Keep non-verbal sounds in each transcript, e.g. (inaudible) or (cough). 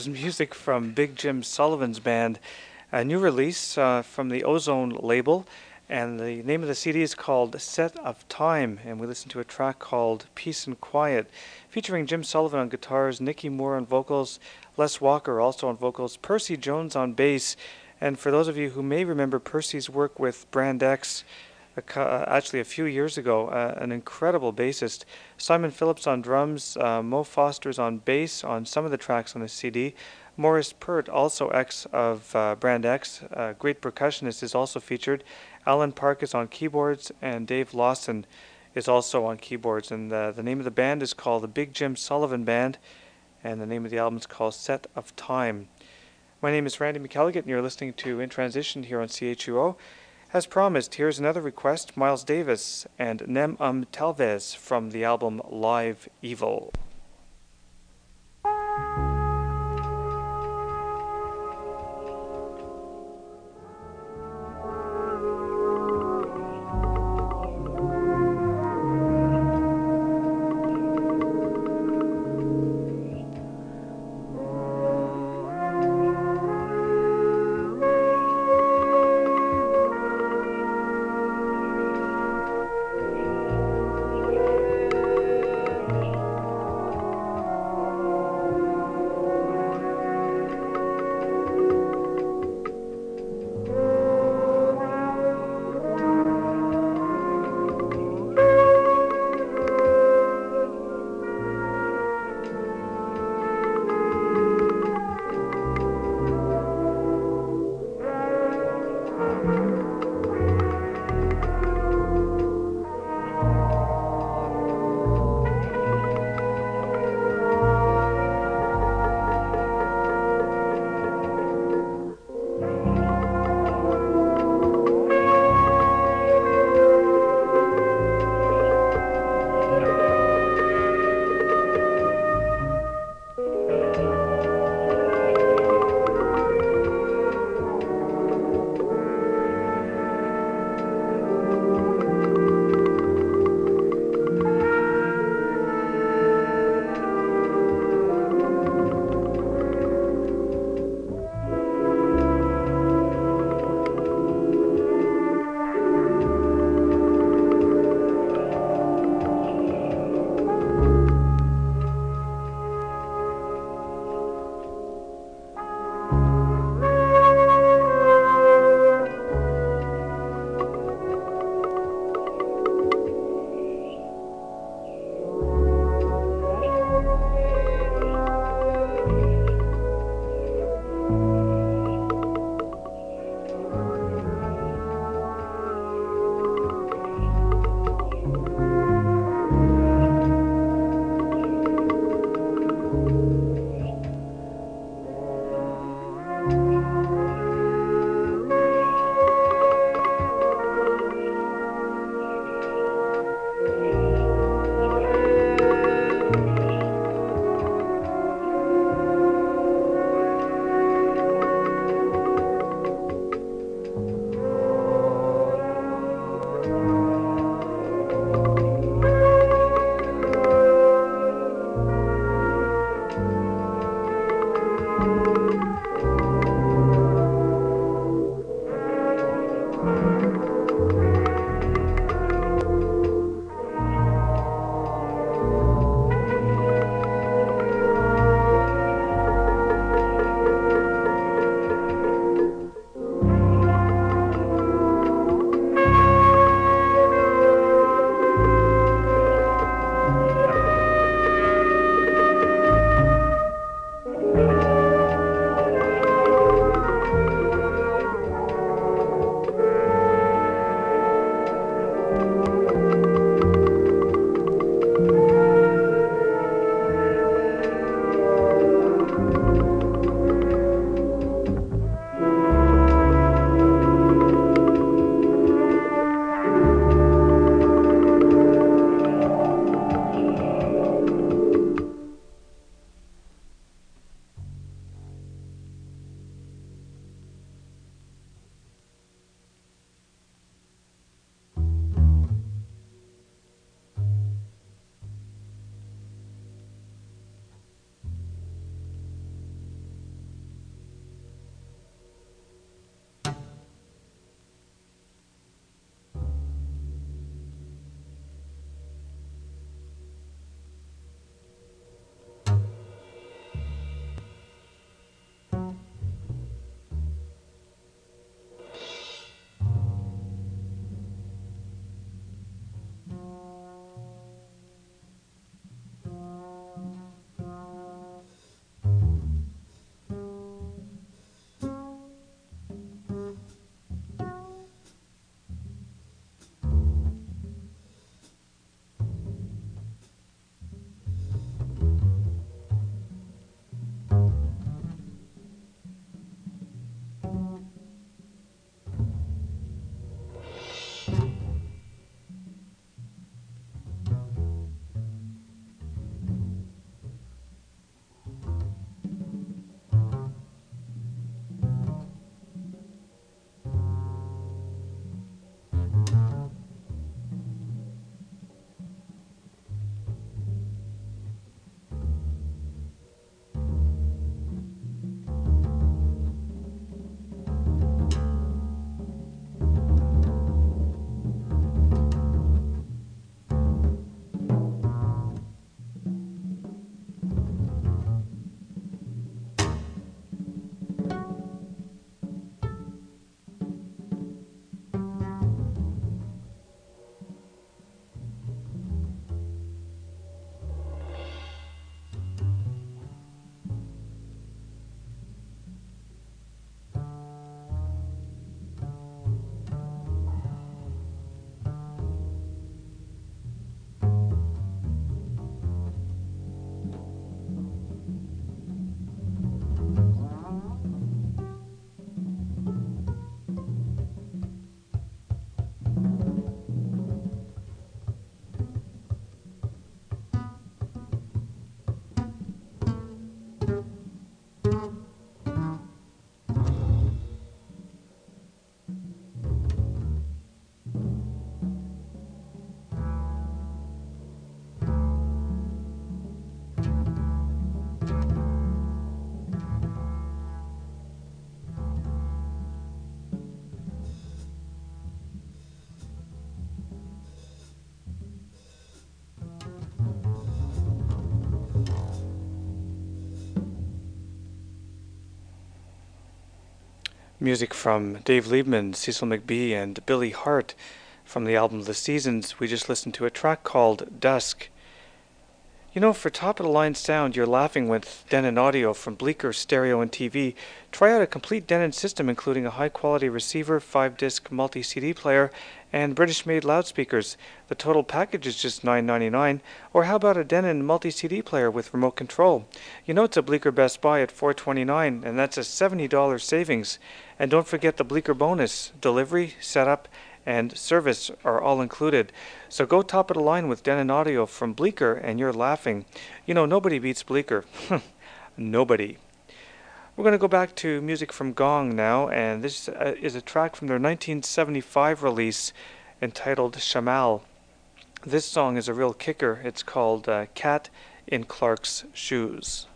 was music from Big Jim Sullivan's band, a new release uh, from the Ozone label, and the name of the CD is called Set of Time, and we listened to a track called Peace and Quiet, featuring Jim Sullivan on guitars, Nicky Moore on vocals, Les Walker also on vocals, Percy Jones on bass, and for those of you who may remember Percy's work with Brand X, a uh, actually a few years ago, uh, an incredible bassist. Simon Phillips on drums, uh, Mo Foster's on bass on some of the tracks on the CD. Morris Pert, also ex of uh, Brand X, a great percussionist, is also featured. Alan Park is on keyboards, and Dave Lawson is also on keyboards. And uh, the name of the band is called the Big Jim Sullivan Band, and the name of the album is called Set of Time. My name is Randy McElligott, and you're listening to In Transition here on CHUO. As promised, here's another request Miles Davis and Nem Um Talvez from the album Live Evil. Music from Dave Liebman, Cecil McBee, and Billy Hart from the album The Seasons. We just listened to a track called Dusk. You know, for top of the line sound, you're laughing with Denon Audio from Bleecker Stereo and TV. Try out a complete Denon system, including a high quality receiver, 5 disc multi CD player, and British made loudspeakers. The total package is just $9.99. Or how about a Denon multi CD player with remote control? You know, it's a Bleecker Best Buy at $4.29, and that's a $70 savings. And don't forget the Bleecker bonus delivery, setup, and service are all included. So go top of the line with Denon Audio from Bleecker and you're laughing. You know, nobody beats Bleecker. (laughs) nobody. We're going to go back to music from Gong now, and this uh, is a track from their 1975 release entitled Shamal. This song is a real kicker. It's called uh, Cat in Clark's Shoes.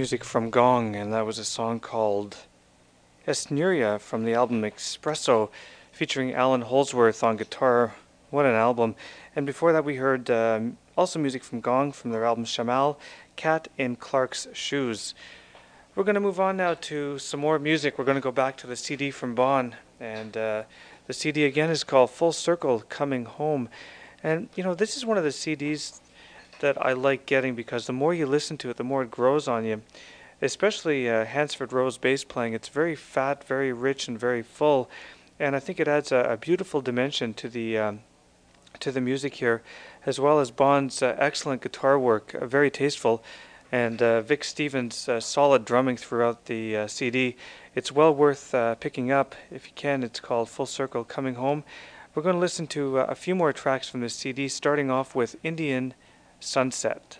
Music from Gong, and that was a song called Esnuria from the album Espresso, featuring Allan Holdsworth on guitar. What an album! And before that, we heard um, also music from Gong from their album Shamal, Cat in Clark's Shoes. We're going to move on now to some more music. We're going to go back to the CD from Bon, and uh, the CD again is called Full Circle Coming Home. And you know, this is one of the CDs that I like getting because the more you listen to it, the more it grows on you. Especially uh, Hansford Rowe's bass playing, it's very fat, very rich, and very full, and I think it adds a, a beautiful dimension to the um, to the music here, as well as Bon's uh, excellent guitar work, uh, very tasteful, and uh, Vic Stevens' uh, solid drumming throughout the uh, CD. It's well worth picking up if you can. It's called Full Circle Coming Home. We're going to listen to a few more tracks from this CD, starting off with Indian sunset.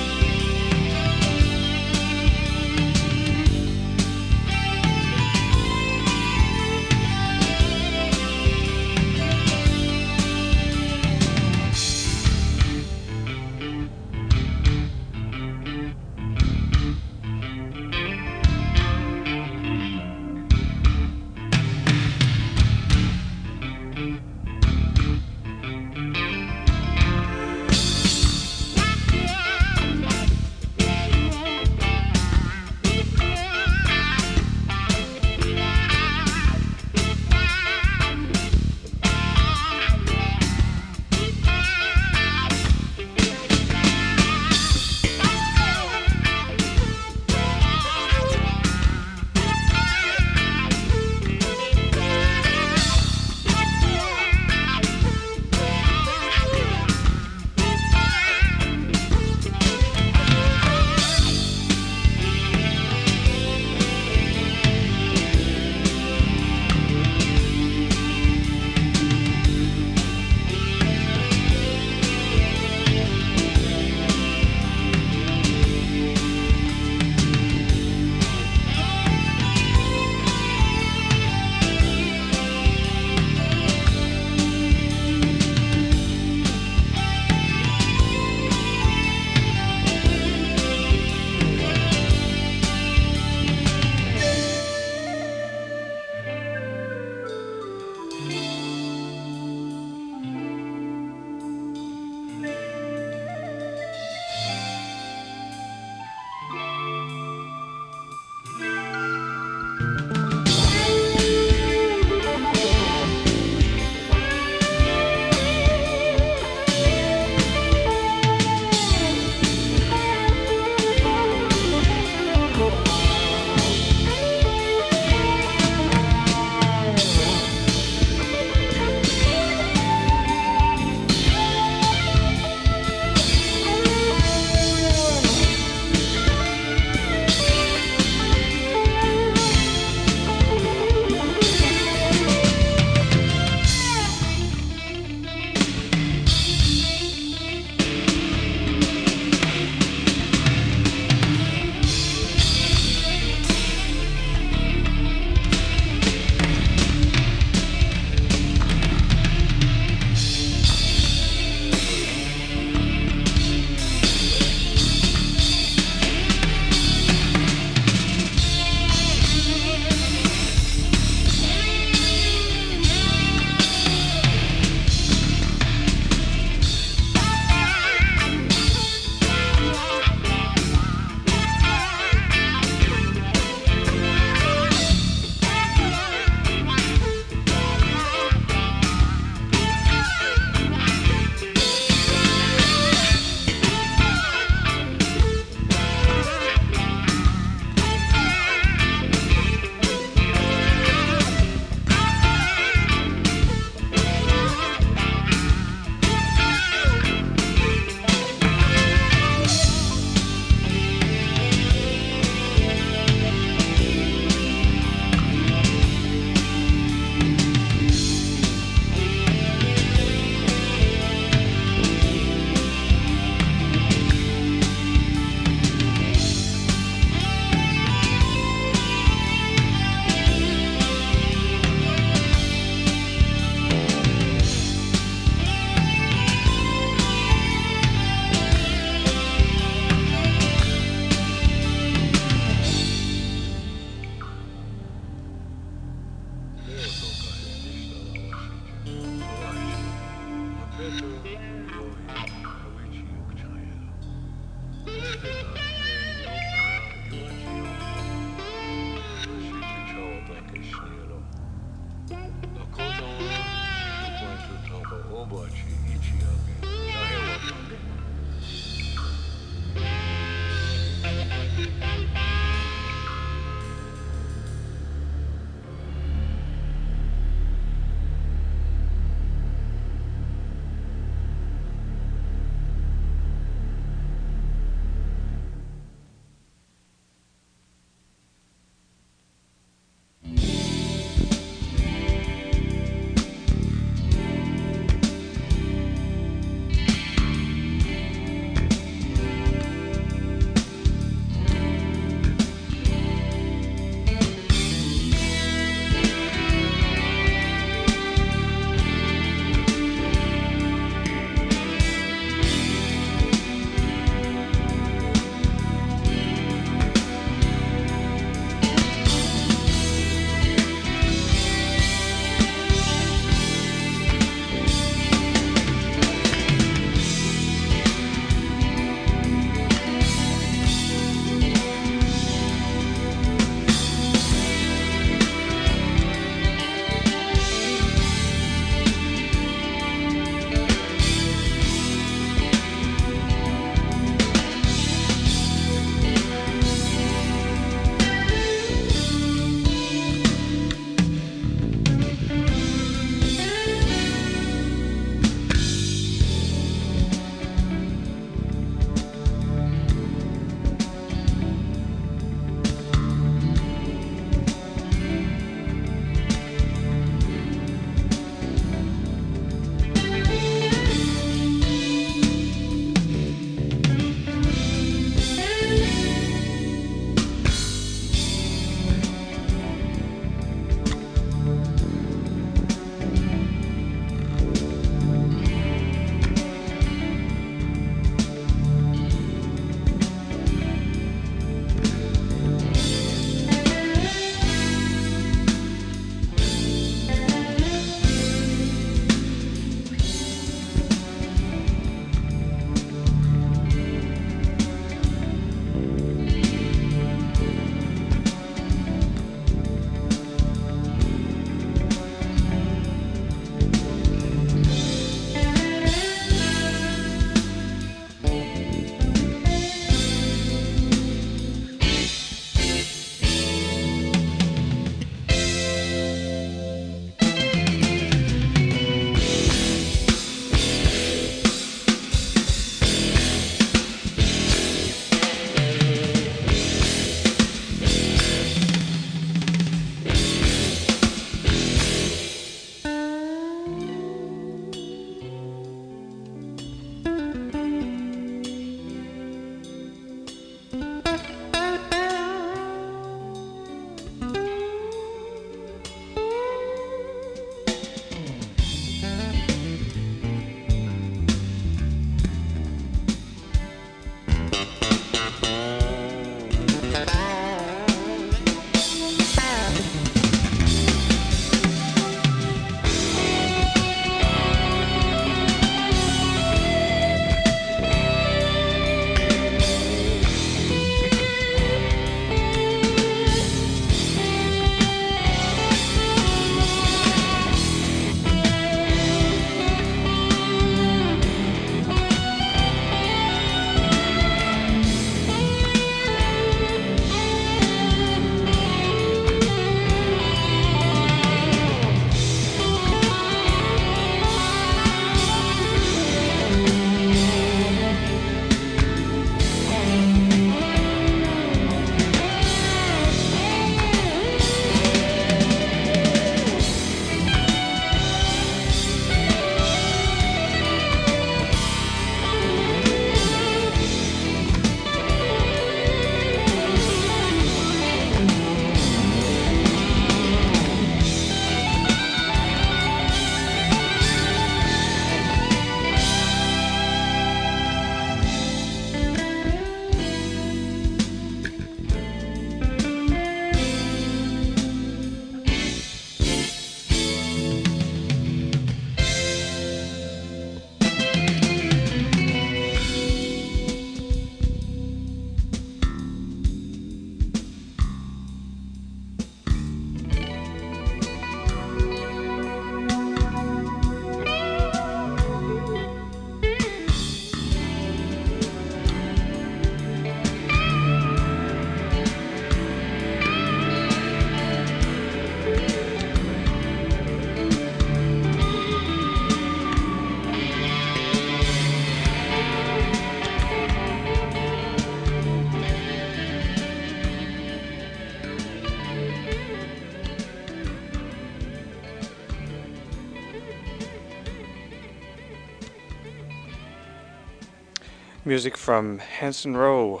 Music from Hansford Rowe,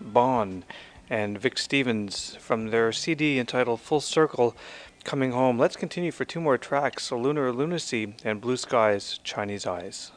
Bon, and Vic Stevens from their CD entitled Full Circle Coming Home. Let's continue for two more tracks Lunar Lunacy and Blue Skies Chinese Eyes.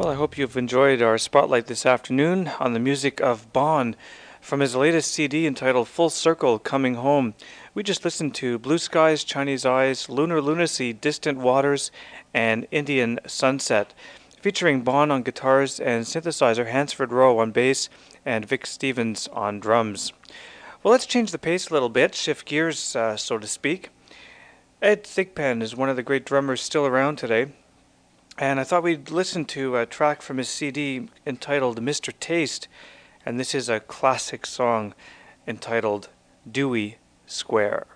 Well, I hope you've enjoyed our spotlight this afternoon on the music of Bon from his latest CD entitled Full Circle Coming Home. We just listened to Blue Skies, Chinese Eyes, Lunar Lunacy, Distant Waters, and Indian Sunset, featuring Bon on guitars and synthesizer, Hansford Rowe on bass, and Vic Stevens on drums. Well, let's change the pace a little bit, shift gears, uh, so to speak. Ed Thigpen is one of the great drummers still around today. And I thought we'd listen to a track from his CD entitled Mr. Taste. And this is a classic song entitled Dewey Square.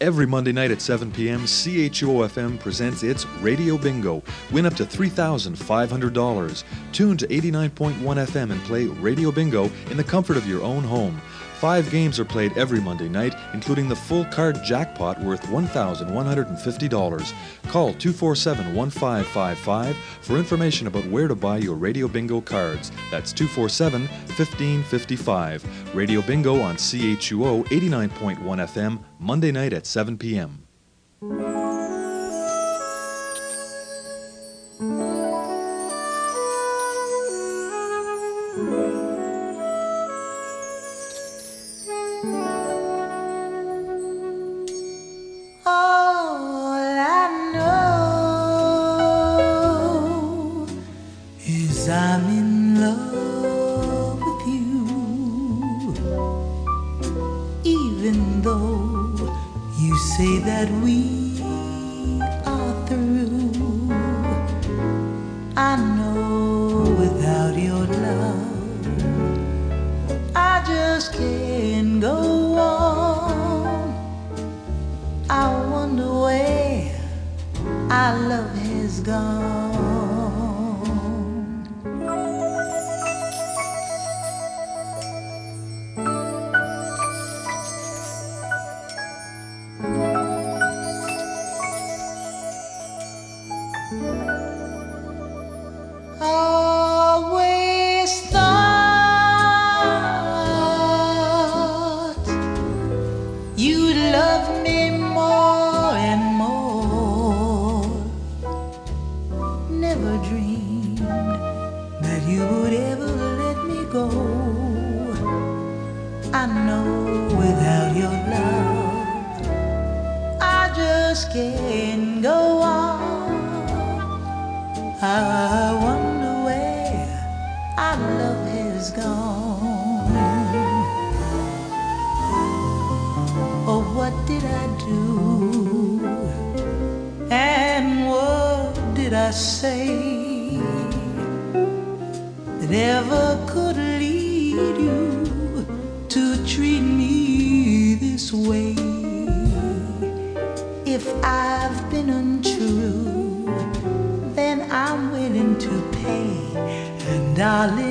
Every Monday night at 7 p.m., CHUO FM presents its Radio Bingo. Win up to $3,500. Tune to 89.1 FM and play Radio Bingo in the comfort of your own home. Five games are played every Monday night, including the full card jackpot worth $1,150. Call 247 1555 for information about where to buy your Radio Bingo cards. That's 247 1555. Radio Bingo on CHUO 89.1 FM, Monday night at 7 p.m. without your love, I just can't go on. I wonder where our love has gone. Oh, what did I do? And what did I say And darling,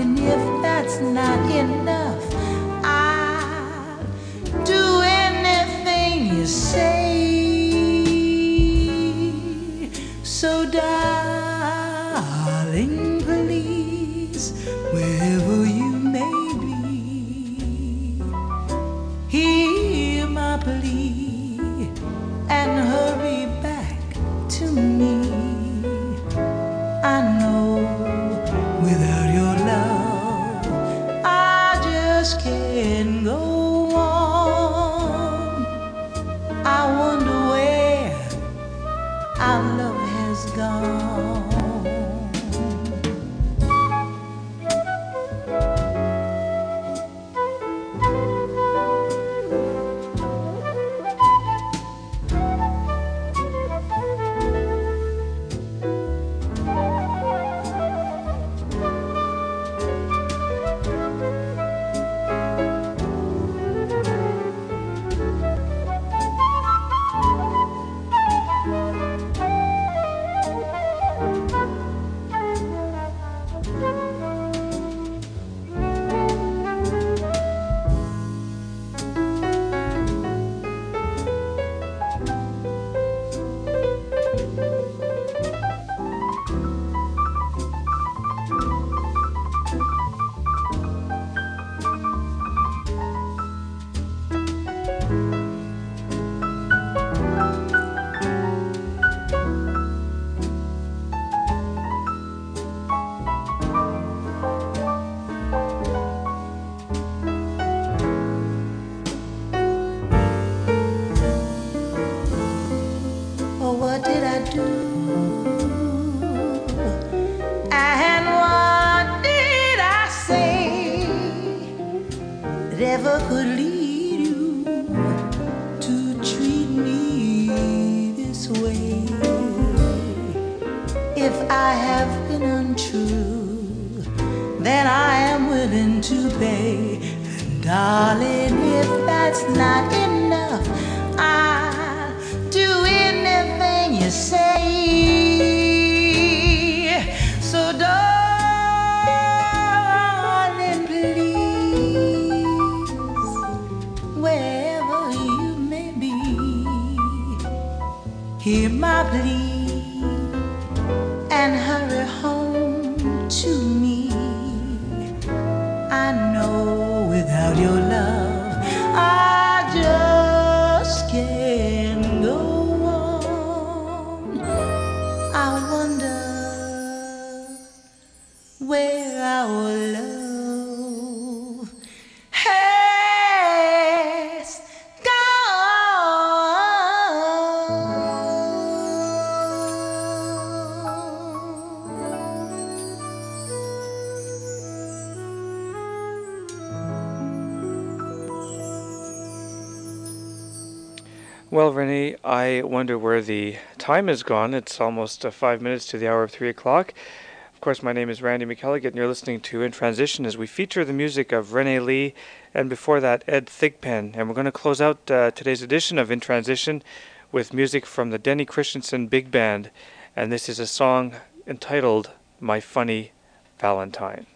Well, Renee, I wonder where the time has gone. It's almost uh, five minutes to the hour of three o'clock. Of course, my name is Randy McElligott, and you're listening to In Transition as we feature the music of Renee Lee, and before that, Ed Thigpen. And we're going to close out uh, today's edition of In Transition with music from the Denny Christianson Big Band, and this is a song entitled My Funny Valentine.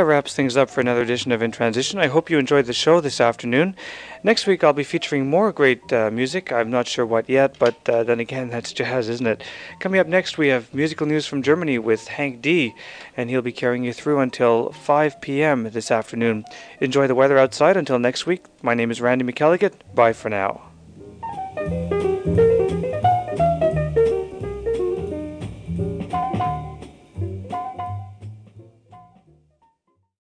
That wraps things up for another edition of In Transition. I hope you enjoyed the show this afternoon. Next week, I'll be featuring more great uh, music. I'm not sure what yet, but uh, then again, (laughs) that's jazz, isn't it? Coming up next, we have musical news from Germany with Hank D, and he'll be carrying you through until 5 p.m. this afternoon. Enjoy the weather outside until next week. My name is Randy McElligott. Bye for now.